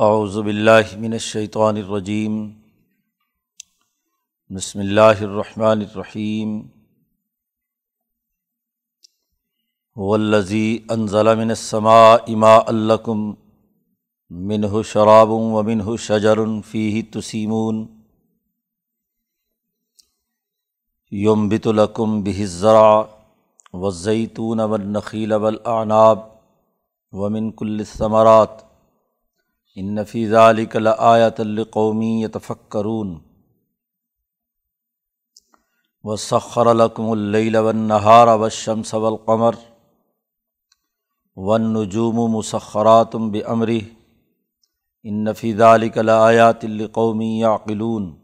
اعوذ باللہ من الشیطان الرجیم بسم اللہ الرحمن الرحیم والذی انزل من السماء ماء لکم منہ شراب و منہ شجر فیہ تسیمون یمبت لکم بہ الزرع والزیتون والنخیل والاعناب ومن کل الثمرات ان نفیز علی کل آیت القومی یتفکرون و سخر الکم اللیل ونہار وشمس والقمر ونجوم مسخراتم بمری ان نفیز علی کل آیات القومی یعقلون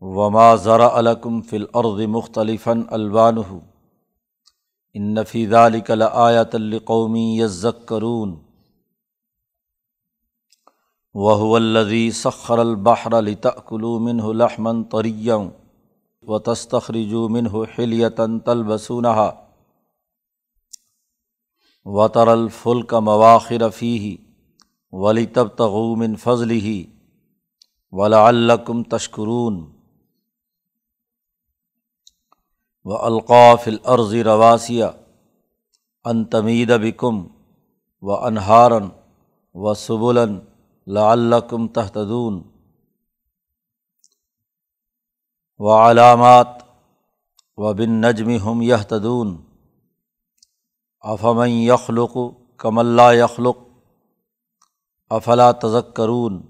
وما ذرا الکم فی الارض مختلفا الوانہ ان نفیز علی کل آیات القومی وہ الذی سخر البحر لتأکلوا منہ لحما طریا و تستخرجوا منہ حلیتا تلبسونها وتر الفلک مواخر فیہ ولتبتغوا من فضلہ ولعلکم تشکرون و و لعلکم تہتدون۔ و علامات و بن نجم ہم یحتدون افمن یخلق کم اللہ یخلق۔ افلا تذکرون۔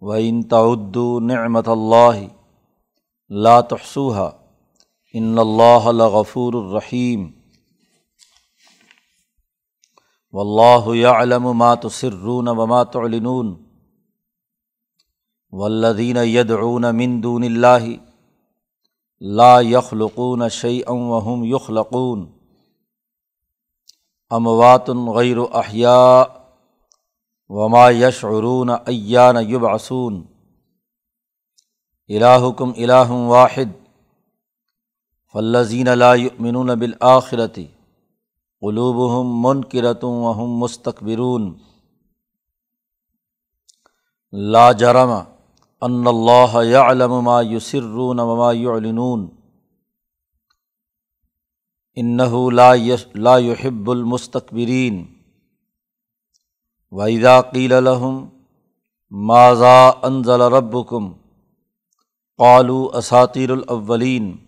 و ان تعدو نعمت اللہ لا تحصوها ان اللہ لغفور الرحیم و اللہ علم مات سرون وما تعلنون والذین یدعون من دون اللہ لا یخلقون شیئا وهم یخلقون اموات غیر احیاء وما یشعرون ایان یبعثون الہکم الہ واحد فالذین لا یؤمنون بالآخرة قلوب ہم من کرتوں وہم مستقبرون لا جرم ان اللہ یعلم ما یسرون وما یعلنون۔ انہ لا لا يحب المستقبرین وَإِذَا قِيلَ لَهُمْ مَاذَا أَنزَلَ رَبُّكُمْ قَالُوا أَسَاطِيرُ الْأَوَّلِينَ۔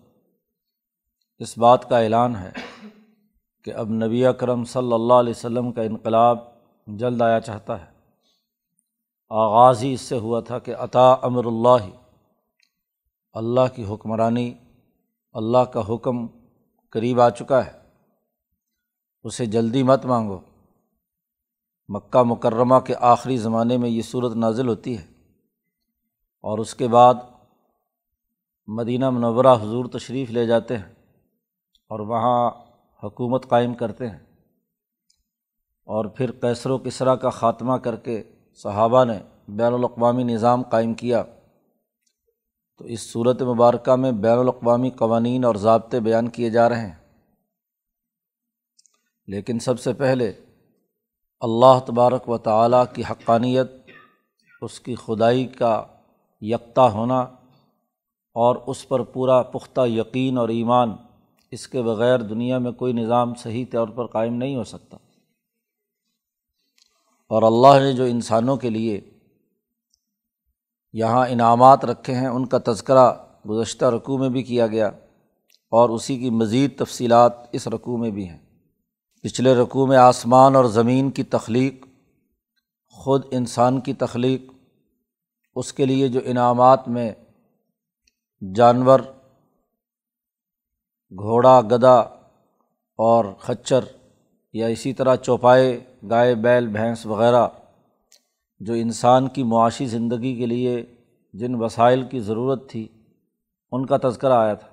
اس بات کا اعلان ہے کہ اب نبی اکرم صلی اللہ علیہ وسلم کا انقلاب جلد آیا چاہتا ہے۔ آغاز ہی اس سے ہوا تھا کہ عطا امر اللہ اللہ کی حکمرانی، اللہ کا حکم قریب آ چکا ہے۔ اسے جلدی مت مانگو۔ مکہ مکرمہ کے آخری زمانے میں یہ صورت نازل ہوتی ہے۔ اور اس کے بعد مدینہ منورہ حضور تشریف لے جاتے ہیں۔ اور وہاں حکومت قائم کرتے ہیں۔ اور پھر کیسر و کسرا کا خاتمہ کر کے صحابہ نے بین الاقوامی نظام قائم کیا۔ تو اس صورت مبارکہ میں بین الاقوامی قوانین اور ضابطے بیان کیے جا رہے ہیں۔ لیکن سب سے پہلے اللہ تبارک و تعالیٰ کی حقانیت، اس کی خدائی کا یکتا ہونا اور اس پر پورا پختہ یقین اور ایمان اس کے بغیر دنیا میں کوئی نظام صحیح طور پر قائم نہیں ہو سکتا۔ اور اللہ نے جو انسانوں کے لیے یہاں انعامات رکھے ہیں، ان کا تذکرہ گزشتہ رقوع میں بھی کیا گیا اور اسی کی مزید تفصیلات اس رقوع میں بھی ہیں۔ پچھلے رقوع میں آسمان اور زمین کی تخلیق، خود انسان کی تخلیق، اس کے لیے جو انعامات میں جانور گھوڑا، گدا اور خچر یا اسی طرح چوپائے، گائے، بیل، بھینس وغیرہ جو انسان کی معاشی زندگی کے لیے جن وسائل کی ضرورت تھی، ان کا تذکرہ آیا تھا۔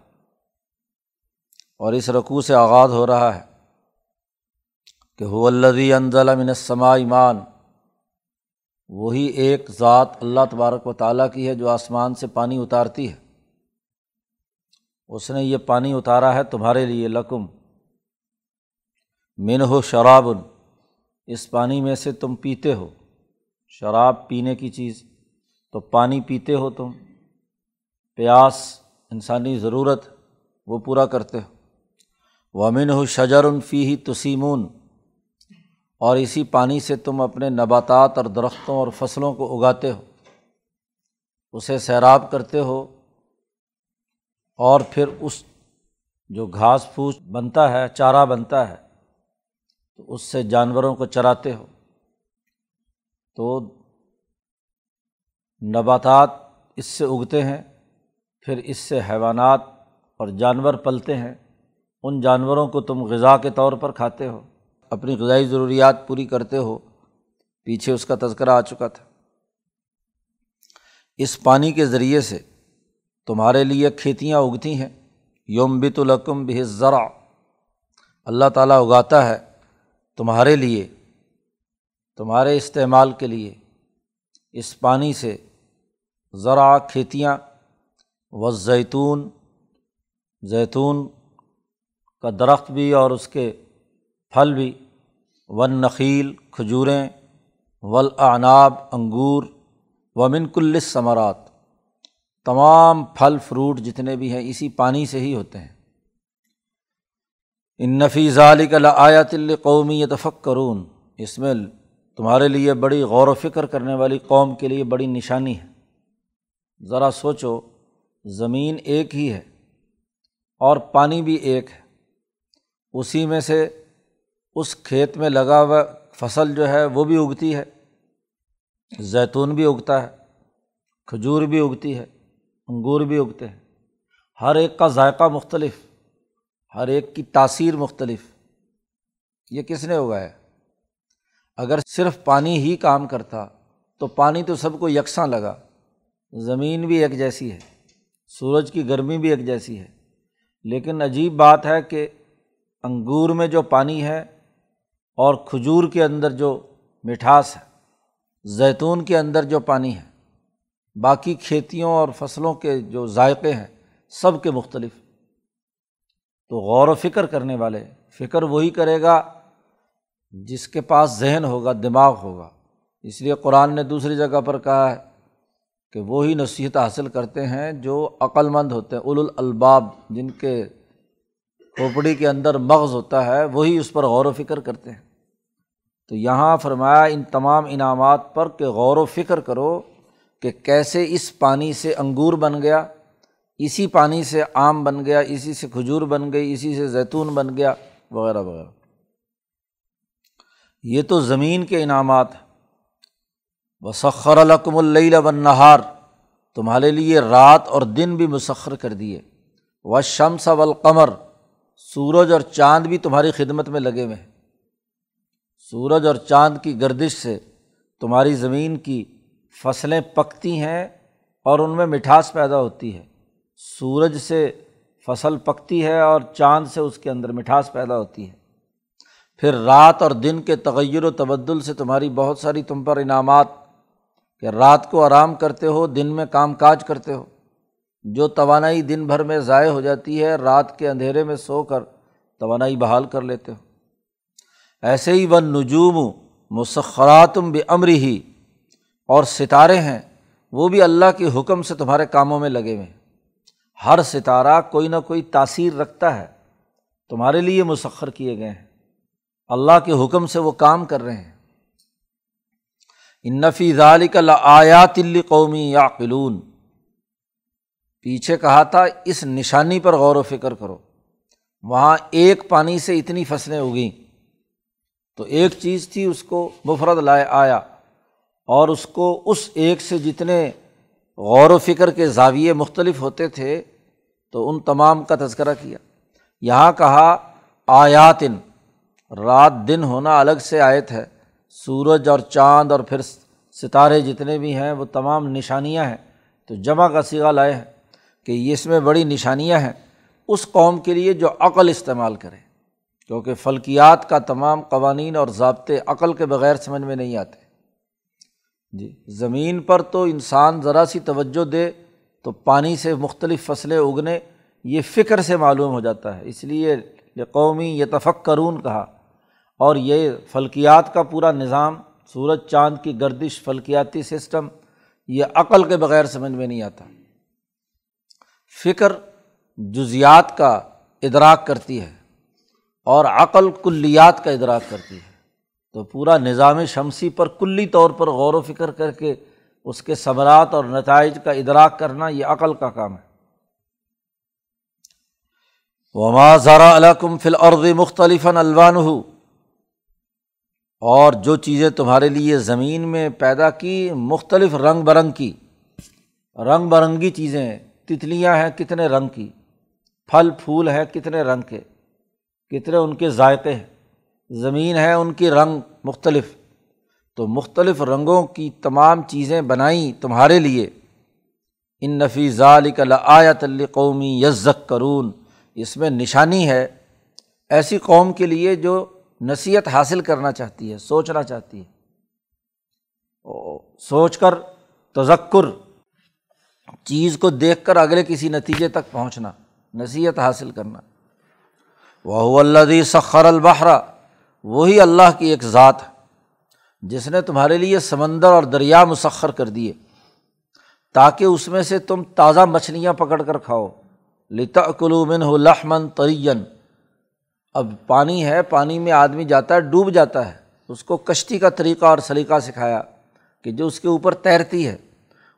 اور اس رقوع سے آغاز ہو رہا ہے کہ حلدی انضل منسما ایمان وہی ایک ذات اللہ تبارک و تعالیٰ کی ہے جو آسمان سے پانی اتارتی ہے۔ اس نے یہ پانی اتارا ہے تمہارے لیے لکم۔ من ہو شراب اس پانی میں سے تم پیتے ہو۔ شراب پینے کی چیز۔ تو پانی پیتے ہو تم۔ پیاس، انسانی ضرورت، وہ پورا کرتے ہو۔ ومن ہو شجر فی ہی تسیمون۔ اور اسی پانی سے تم اپنے نباتات اور درختوں اور فصلوں کو اگاتے ہو۔ اسے سیراب کرتے ہو۔ اور پھر اس جو گھاس پھوس بنتا ہے، چارہ بنتا ہے، تو اس سے جانوروں کو چراتے ہو۔ تو نباتات اس سے اگتے ہیں، پھر اس سے حیوانات اور جانور پلتے ہیں۔ ان جانوروں کو تم غذا کے طور پر کھاتے ہو، اپنی غذائی ضروریات پوری کرتے ہو۔ پیچھے اس کا تذکرہ آ چکا تھا۔ اس پانی کے ذریعے سے تمہارے لیے کھیتیاں اگتی ہیں۔ یوم بت القم بھی ذرا اللہ تعالیٰ اگاتا ہے تمہارے لیے، تمہارے استعمال کے لیے۔ اس پانی سے ذرا کھیتیاں و زیتون زیتون کا درخت بھی اور اس کے پھل بھی۔ ون نخیل، کھجوریں۔ ولاعناب انگور۔ ومن کل ثمرات تمام پھل فروٹ جتنے بھی ہیں اسی پانی سے ہی ہوتے ہیں۔ ان نفیز علی کا آیات قومی یتفق کرون اس میں تمہارے لیے بڑی غور و فکر کرنے والی قوم کے لیے بڑی نشانی ہے۔ ذرا سوچو، زمین ایک ہی ہے اور پانی بھی ایک ہے۔ اسی میں سے اس کھیت میں لگا ہوا فصل جو ہے وہ بھی اگتی ہے، زیتون بھی اگتا ہے، کھجور بھی اگتی ہے۔ انگور بھی اگتے ہیں۔ ہر ایک کا ذائقہ مختلف، ہر ایک کی تاثیر مختلف۔ یہ کس نے اگایا؟ اگر صرف پانی ہی کام کرتا، تو پانی تو سب کو یکساں لگا۔ زمین بھی ایک جیسی ہے، سورج کی گرمی بھی ایک جیسی ہے۔ لیکن عجیب بات ہے کہ انگور میں جو پانی ہے اور کھجور کے اندر جو مٹھاس ہے، زیتون کے اندر جو پانی ہے باقی کھیتیوں اور فصلوں کے جو ذائقے ہیں، سب کے مختلف۔ تو غور و فکر کرنے والے، فکر وہی کرے گا جس کے پاس ذہن ہوگا، دماغ ہوگا۔ اس لیے قرآن نے دوسری جگہ پر کہا ہے کہ وہی نصیحت حاصل کرتے ہیں جو عقل مند ہوتے ہیں اول الباب جن کے کھوپڑی کے اندر مغز ہوتا ہے، وہی اس پر غور و فکر کرتے ہیں۔ تو یہاں فرمایا، ان تمام انعامات پر کہ غور و فکر کرو کہ کیسے اس پانی سے انگور بن گیا، اسی پانی سے آم بن گیا، اسی سے کھجور بن گئی، اسی سے زیتون بن گیا، وغیرہ وغیرہ۔ یہ تو زمین کے انعامات و سخر القم و نہار تمہارے لیے رات اور دن بھی مسخر کر دیے۔ و شمس والقمر، سورج اور چاند بھی تمہاری خدمت میں لگے ہوئے ہیں۔ سورج اور چاند کی گردش سے تمہاری زمین کی فصلیں پکتی ہیں اور ان میں مٹھاس پیدا ہوتی ہے۔ سورج سے فصل پکتی ہے اور چاند سے اس کے اندر مٹھاس پیدا ہوتی ہے۔ پھر رات اور دن کے تغیر و تبدل سے تمہاری بہت ساری تم پر انعامات کہ رات کو آرام کرتے ہو، دن میں کام کاج کرتے ہو۔ جو توانائی دن بھر میں ضائع ہو جاتی ہے، رات کے اندھیرے میں سو کر توانائی بحال کر لیتے ہو۔ ایسے ہی وہ نجوم مسخراتم بے امر ہی اور ستارے ہیں، وہ بھی اللہ کے حکم سے تمہارے کاموں میں لگے ہوئے ہیں۔ ہر ستارہ کوئی نہ کوئی تاثیر رکھتا ہے۔ تمہارے لیے مسخر کیے گئے ہیں۔ اللہ کے حکم سے وہ کام کر رہے ہیں۔ انفی ذالک آیات قومی یا قلون پیچھے کہا تھا، اس نشانی پر غور و فکر کرو۔ وہاں ایک پانی سے اتنی فصلیں اگیں تو ایک چیز تھی، اس کو مفرد لائے آیا۔ اور اس کو اس ایک سے جتنے غور و فکر کے زاویے مختلف ہوتے تھے، تو ان تمام کا تذکرہ کیا۔ یہاں کہا، آیاتن، رات دن ہونا الگ سے آیت ہے۔ سورج اور چاند اور پھر ستارے جتنے بھی ہیں، وہ تمام نشانیاں ہیں۔ تو جمع کا سیگا لائے ہیں کہ یہ اس میں بڑی نشانیاں ہیں۔ اس قوم کے لیے جو عقل استعمال کرے، کیونکہ فلکیات کا تمام قوانین اور ضابطے عقل کے بغیر سمجھ میں نہیں آتے۔ جی زمین پر تو انسان ذرا سی توجہ دے تو پانی سے مختلف فصلیں اگنے، یہ فکر سے معلوم ہو جاتا ہے۔ اس لیے یہ قومی یہ تفق کرون کہا۔ اور یہ فلکیات کا پورا نظام، سورج، چاند کی گردش، فلکیاتی سسٹم، یہ عقل کے بغیر سمجھ میں نہیں آتا۔ فکر جزیات کا ادراک کرتی ہے اور عقل کلیات کا ادراک کرتی ہے۔ تو پورا نظام شمسی پر کلی طور پر غور و فکر کر کے اس کے ثمرات اور نتائج کا ادراک کرنا یہ عقل کا کام ہے۔ وما ذرا علکم فل عرض مختلف الوان ہو اور جو چیزیں تمہارے لیے زمین میں پیدا کی، مختلف رنگ برنگ کی۔ رنگ برنگی چیزیں، تتلیاں ہیں کتنے رنگ کی۔ پھل، پھول ہیں کتنے رنگ کے۔ کتنے ان کے ذائقے ہیں۔ زمین ہے ان کی رنگ مختلف۔ تو مختلف رنگوں کی تمام چیزیں بنائیں تمہارے لیے۔ ان نفی ذالک آیت قومی یزک کرون اس میں نشانی ہے ایسی قوم کے لیے جو نصیحت حاصل کرنا چاہتی ہے، سوچنا چاہتی ہے۔ سوچ کر تذکر، چیز کو دیکھ کر اگلے کسی نتیجے تک پہنچنا، نصیحت حاصل کرنا۔ وہ اللہ سخر البحرا وہی اللہ کی ایک ذات ہے، جس نے تمہارے لیے سمندر اور دریا مسخر کر دیے، تاکہ اس میں سے تم تازہ مچھلیاں پکڑ کر کھاؤ۔ لتا کلومن ہو لحمن ترین اب پانی ہے، پانی میں آدمی جاتا ہے، ڈوب جاتا ہے۔ اس کو کشتی کا طریقہ اور سلیقہ سکھایا کہ جو اس کے اوپر تیرتی ہے،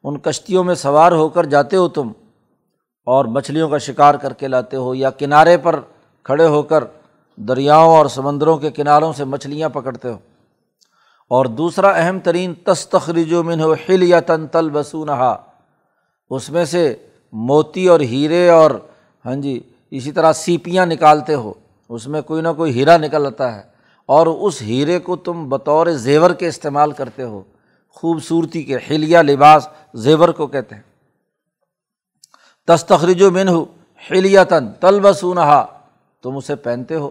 ان کشتیوں میں سوار ہو کر جاتے ہو تم اور مچھلیوں کا شکار کر کے لاتے ہو یا کنارے پر کھڑے ہو کر دریاؤں اور سمندروں کے کناروں سے مچھلیاں پکڑتے ہو۔ اور دوسرا اہم ترین تستخرج و من ہو ہل یا تن تل بسونہا اس میں سے موتی اور ہیرے اور ہاں جی اسی طرح سیپیاں نکالتے ہو۔ اس میں کوئی نہ کوئی ہیرا نکل آتا ہے۔ اور اس ہیرے کو تم بطور زیور کے استعمال کرتے ہو۔ خوبصورتی کے ہلیا لباس زیور کو کہتے ہیں۔ تستخرج و من ہو ہلیا تن تل تم اسے پہنتے ہو۔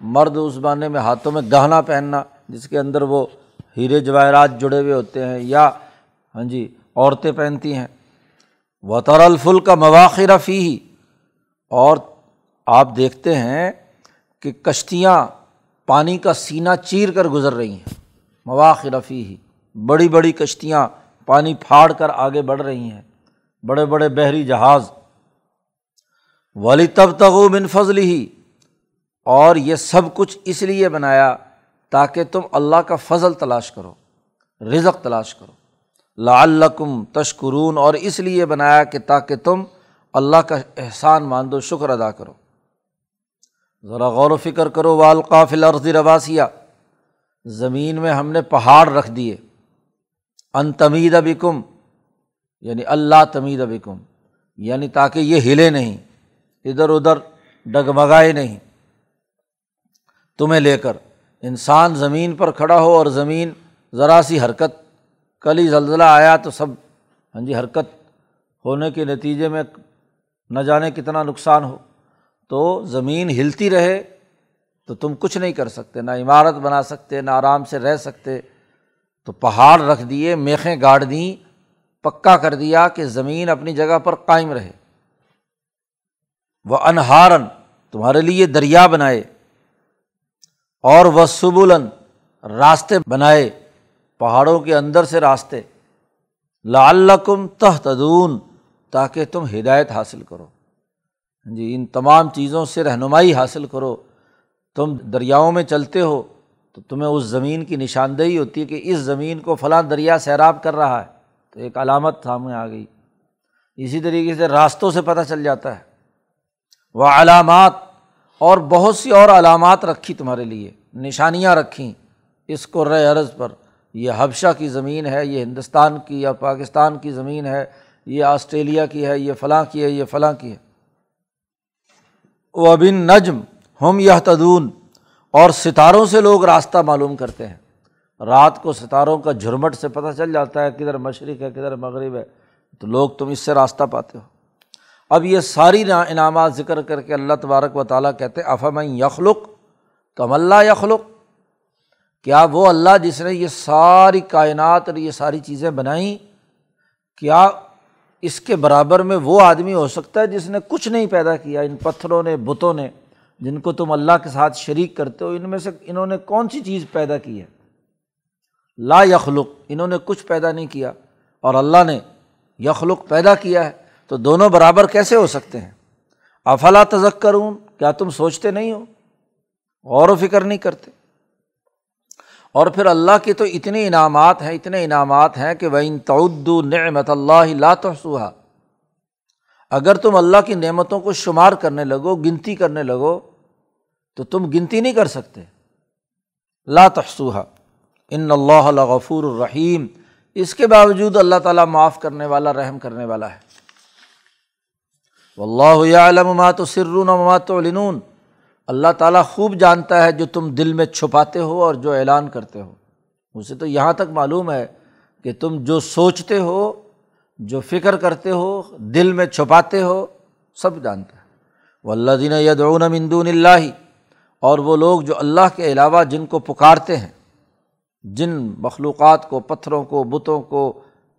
مرد اس بانے میں ہاتھوں میں گہنا پہننا، جس کے اندر وہ ہیرے جواہرات جڑے ہوئے ہوتے ہیں یا ہاں جی عورتیں پہنتی ہیں۔ وطر الفل کا مواقع رفی ہی اور آپ دیکھتے ہیں کہ کشتیاں پانی کا سینہ چیر کر گزر رہی ہیں۔ مواقع رفی ہی بڑی بڑی کشتیاں پانی پھاڑ کر آگے بڑھ رہی ہیں۔ بڑے بڑے بحری جہاز۔ ولی تب تغو بن فضل ہی اور یہ سب کچھ اس لیے بنایا تاکہ تم اللہ کا فضل تلاش کرو، رزق تلاش کرو۔ لعلکم تشکرون، اور اس لیے بنایا کہ تاکہ تم اللہ کا احسان مان دو شکر ادا کرو۔ ذرا غور و فکر کرو والقافل عرض رواسیہ۔ زمین میں ہم نے پہاڑ رکھ دیے۔ ان تمید ابکم یعنی اللہ تمید ابکم یعنی تاکہ یہ ہلے نہیں، ادھر ادھر ڈگمگائے نہیں۔ تمہیں لے کر۔ انسان زمین پر کھڑا ہو اور زمین ذرا سی حرکت۔ کل ہی زلزلہ آیا تو سب ہاں جی حرکت ہونے کے نتیجے میں نہ جانے کتنا نقصان ہو۔ تو زمین ہلتی رہے تو تم کچھ نہیں کر سکتے، نہ عمارت بنا سکتے، نہ آرام سے رہ سکتے۔ تو پہاڑ رکھ دیے، میخیں گاڑ دیں، پکا کر دیا کہ زمین اپنی جگہ پر قائم رہے۔ وہ انہارن تمہارے لیے دریا بنائے۔ اور وہ سبولن راستے بنائے، پہاڑوں کے اندر سے راستے۔ لعلکم تحتدون تاکہ تم ہدایت حاصل کرو۔ جی ان تمام چیزوں سے رہنمائی حاصل کرو۔ تم دریاؤں میں چلتے ہو، تو تمہیں اس زمین کی نشاندہی ہوتی ہے کہ اس زمین کو فلاں دریا سیراب کر رہا ہے۔ تو ایک علامت سامنے آ گئی۔ اسی طریقے سے راستوں سے پتہ چل جاتا ہے۔ وہ علامات اور بہت سی اور علامات رکھی تمہارے لیے، نشانیاں رکھیں اس کو عرض پر۔ یہ حبشہ کی زمین ہے، یہ ہندوستان کی یا پاکستان کی زمین ہے، یہ آسٹریلیا کی ہے، یہ فلاں کی ہے، یہ فلاں کی ہے۔ وہ بن نجم ہم یہ تدون اور ستاروں سے لوگ راستہ معلوم کرتے ہیں۔ رات کو ستاروں کا جھرمٹ سے پتہ چل جاتا ہے کدھر مشرق ہے، کدھر مغرب ہے۔ تو لوگ تم اس سے راستہ پاتے ہو۔ اب یہ ساری انعامات ذکر کر کے اللہ تبارک و تعالیٰ کہتے افام یخلق؟ کم اللہ یخلق؟ کیا وہ اللہ جس نے یہ ساری کائنات اور یہ ساری چیزیں بنائیں؟ کیا اس کے برابر میں وہ آدمی ہو سکتا ہے جس نے کچھ نہیں پیدا کیا؟ ان پتھروں نے، بتوں نے، جن کو تم اللہ کے ساتھ شریک کرتے ہو، ان میں سے انہوں نے کون سی چیز پیدا کی ہے؟ لا یخلق، انہوں نے کچھ پیدا نہیں کیا، اور اللہ نے یخلق پیدا کیا ہے۔ تو دونوں برابر کیسے ہو سکتے ہیں؟ افلا تذک کروں کیا تم سوچتے نہیں ہو؟ غور و فکر نہیں کرتے۔ اور پھر اللہ کے تو اتنے انعامات ہیں، اتنے انعامات ہیں کہ وہ ان تعد نعمت اللہ لا تحسوہا اگر تم اللہ کی نعمتوں کو شمار کرنے لگو، گنتی کرنے لگو، تو تم گنتی نہیں کر سکتے۔ لا تحسوہا ان اللہ غفور الرحیم اس کے باوجود اللہ تعالیٰ معاف کرنے والا، رحم کرنے والا ہے۔ اللہ علم مات و سرون مات و لنون اللہ تعالیٰ خوب جانتا ہے جو تم دل میں چھپاتے ہو اور جو اعلان کرتے ہو۔ اسے تو یہاں تک معلوم ہے کہ تم جو سوچتے ہو، جو فکر کرتے ہو، دل میں چھپاتے ہو، سب جانتا ہے۔ وہ اللہ دین یدعون مندون اللہ، اور وہ لوگ جو اللہ کے علاوہ جن کو پکارتے ہیں، جن مخلوقات کو، پتھروں کو، بتوں کو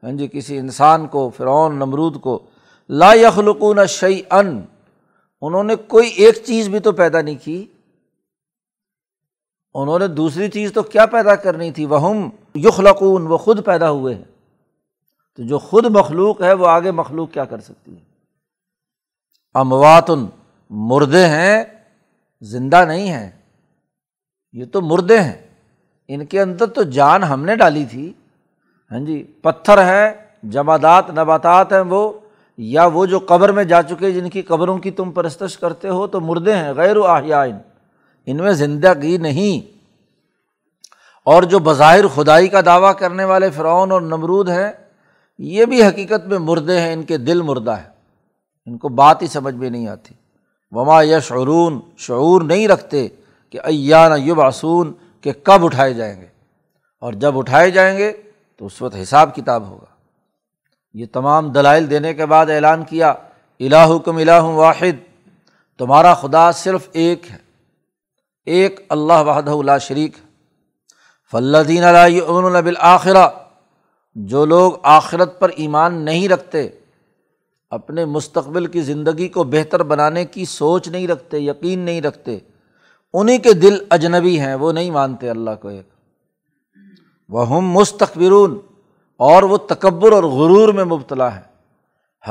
ہاں جی کسی انسان کو، فرعون، نمرود کو لا یخلقون شعی ان انہوں نے کوئی ایک چیز بھی تو پیدا نہیں کی۔ انہوں نے دوسری چیز تو کیا پیدا کرنی تھی؟ وہ یخلقون، وہ خود پیدا ہوئے ہیں۔ تو جو خود مخلوق ہے، وہ آگے مخلوق کیا کر سکتی ہے؟ امواتن، مردے ہیں، زندہ نہیں ہیں۔ یہ تو مردے ہیں۔ ان کے اندر تو جان ہم نے ڈالی تھی۔ ہاں جی پتھر ہے جمادات، نباتات ہیں، وہ یا وہ جو قبر میں جا چکے جن کی قبروں کی تم پرستش کرتے ہو تو مردے ہیں، غیر و آحیائن ان میں زندگی نہیں۔ اور جو بظاہر خدائی کا دعویٰ کرنے والے فرعون اور نمرود ہیں، یہ بھی حقیقت میں مردے ہیں، ان کے دل مردہ ہے ان کو بات ہی سمجھ میں نہیں آتی۔ وما یا شعرون شعور نہیں رکھتے کہ ایان یب آسون کہ کب اٹھائے جائیں گے۔ اور جب اٹھائے جائیں گے تو اس وقت حساب کتاب ہوگا۔ یہ تمام دلائل دینے کے بعد اعلان کیا الہ کم الہ واحد، تمہارا خدا صرف ایک ہے، ایک اللہ وحدہ اللہ شریک فلدین علیہ بالآخرہ، جو لوگ آخرت پر ایمان نہیں رکھتے، اپنے مستقبل کی زندگی کو بہتر بنانے کی سوچ نہیں رکھتے، یقین نہیں رکھتے انہیں کے دل اجنبی ہیں، وہ نہیں مانتے اللہ کو ایک۔ وہ مستقبرون اور وہ تکبر اور غرور میں مبتلا ہے۔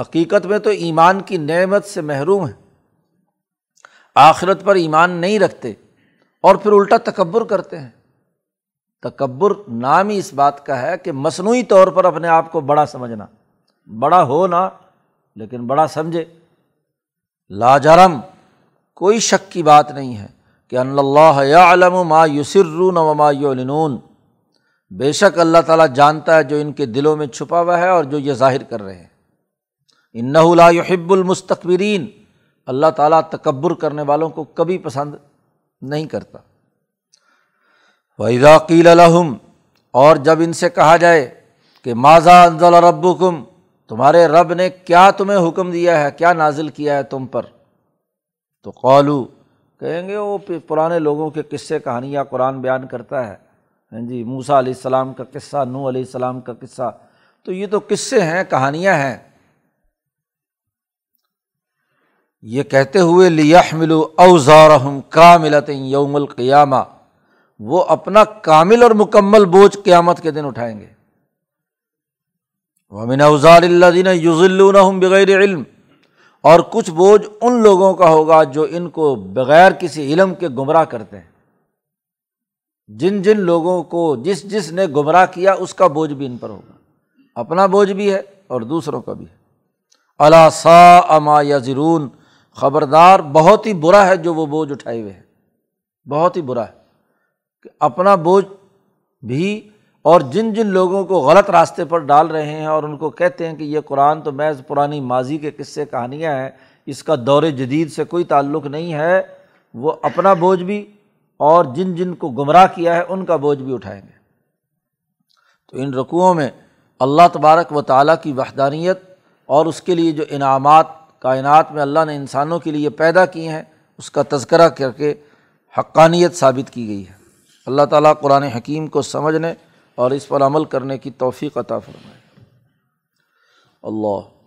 حقیقت میں تو ایمان کی نعمت سے محروم ہے آخرت پر ایمان نہیں رکھتے اور پھر الٹا تکبر کرتے ہیں۔ تکبر نام ہی اس بات کا ہے کہ مصنوعی طور پر اپنے آپ کو بڑا سمجھنا۔ بڑا ہو نہ لیکن بڑا سمجھے۔ لاجرم، کوئی شک کی بات نہیں ہے کہ اللہ علم ما یسرون و ما یعلنون۔ بے شک اللہ تعالیٰ جانتا ہے جو ان کے دلوں میں چھپا ہوا ہے اور جو یہ ظاہر کر رہے ہیں۔ ان لا یحب المستقبرین اللہ تعالیٰ تکبر کرنے والوں کو کبھی پسند نہیں کرتا۔ وحیدہ الحم اور جب ان سے کہا جائے کہ ماضا انضل رب تمہارے رب نے کیا تمہیں حکم دیا ہے؟ کیا نازل کیا ہے تم پر؟ تو قالو کہیں گے وہ پرانے لوگوں کے قصے، کہانیاں قرآن بیان کرتا ہے۔ ہاں جی موسا علیہ السلام کا قصہ نو علیہ السلام کا قصہ۔ تو یہ تو قصے ہیں، کہانیاں ہیں۔ یہ کہتے ہوئے لیہ ملو اوزار کا ملت یوم القیامہ وہ اپنا کامل اور مکمل بوجھ قیامت کے دن اٹھائیں گے۔ ومن اوزار اللہ دین یوز بغیر علم۔ اور کچھ بوجھ ان لوگوں کا ہوگا جو ان کو بغیر کسی علم کے گمراہ کرتے ہیں۔ جن جن لوگوں کو جس جس نے گمراہ کیا، اس کا بوجھ بھی ان پر ہوگا۔ اپنا بوجھ بھی ہے اور دوسروں کا بھی ہے۔ اللہ سا اما یا خبردار بہت ہی برا ہے جو وہ بوجھ اٹھائے ہوئے ہیں۔ بہت ہی برا ہے۔ کہ اپنا بوجھ بھی اور جن جن لوگوں کو غلط راستے پر ڈال رہے ہیں اور ان کو کہتے ہیں کہ یہ قرآن تو محض پرانی ماضی کے قصے کہانیاں ہیں، اس کا دور جدید سے کوئی تعلق نہیں ہے، وہ اپنا بوجھ بھی اور جن جن کو گمراہ کیا ہے ان کا بوجھ بھی اٹھائیں گے۔ تو ان رقوؤں میں اللہ تبارک و تعالیٰ کی وحدانیت اور اس کے لیے جو انعامات کائنات میں اللہ نے انسانوں کے لیے پیدا کیے ہیں، اس کا تذکرہ کر کے حقانیت ثابت کی گئی ہے۔ اللہ تعالیٰ قرآن حکیم کو سمجھنے اور اس پر عمل کرنے کی توفیق عطا فرمائے۔ اللہ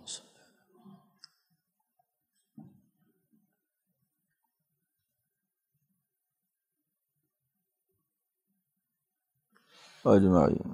اجمعین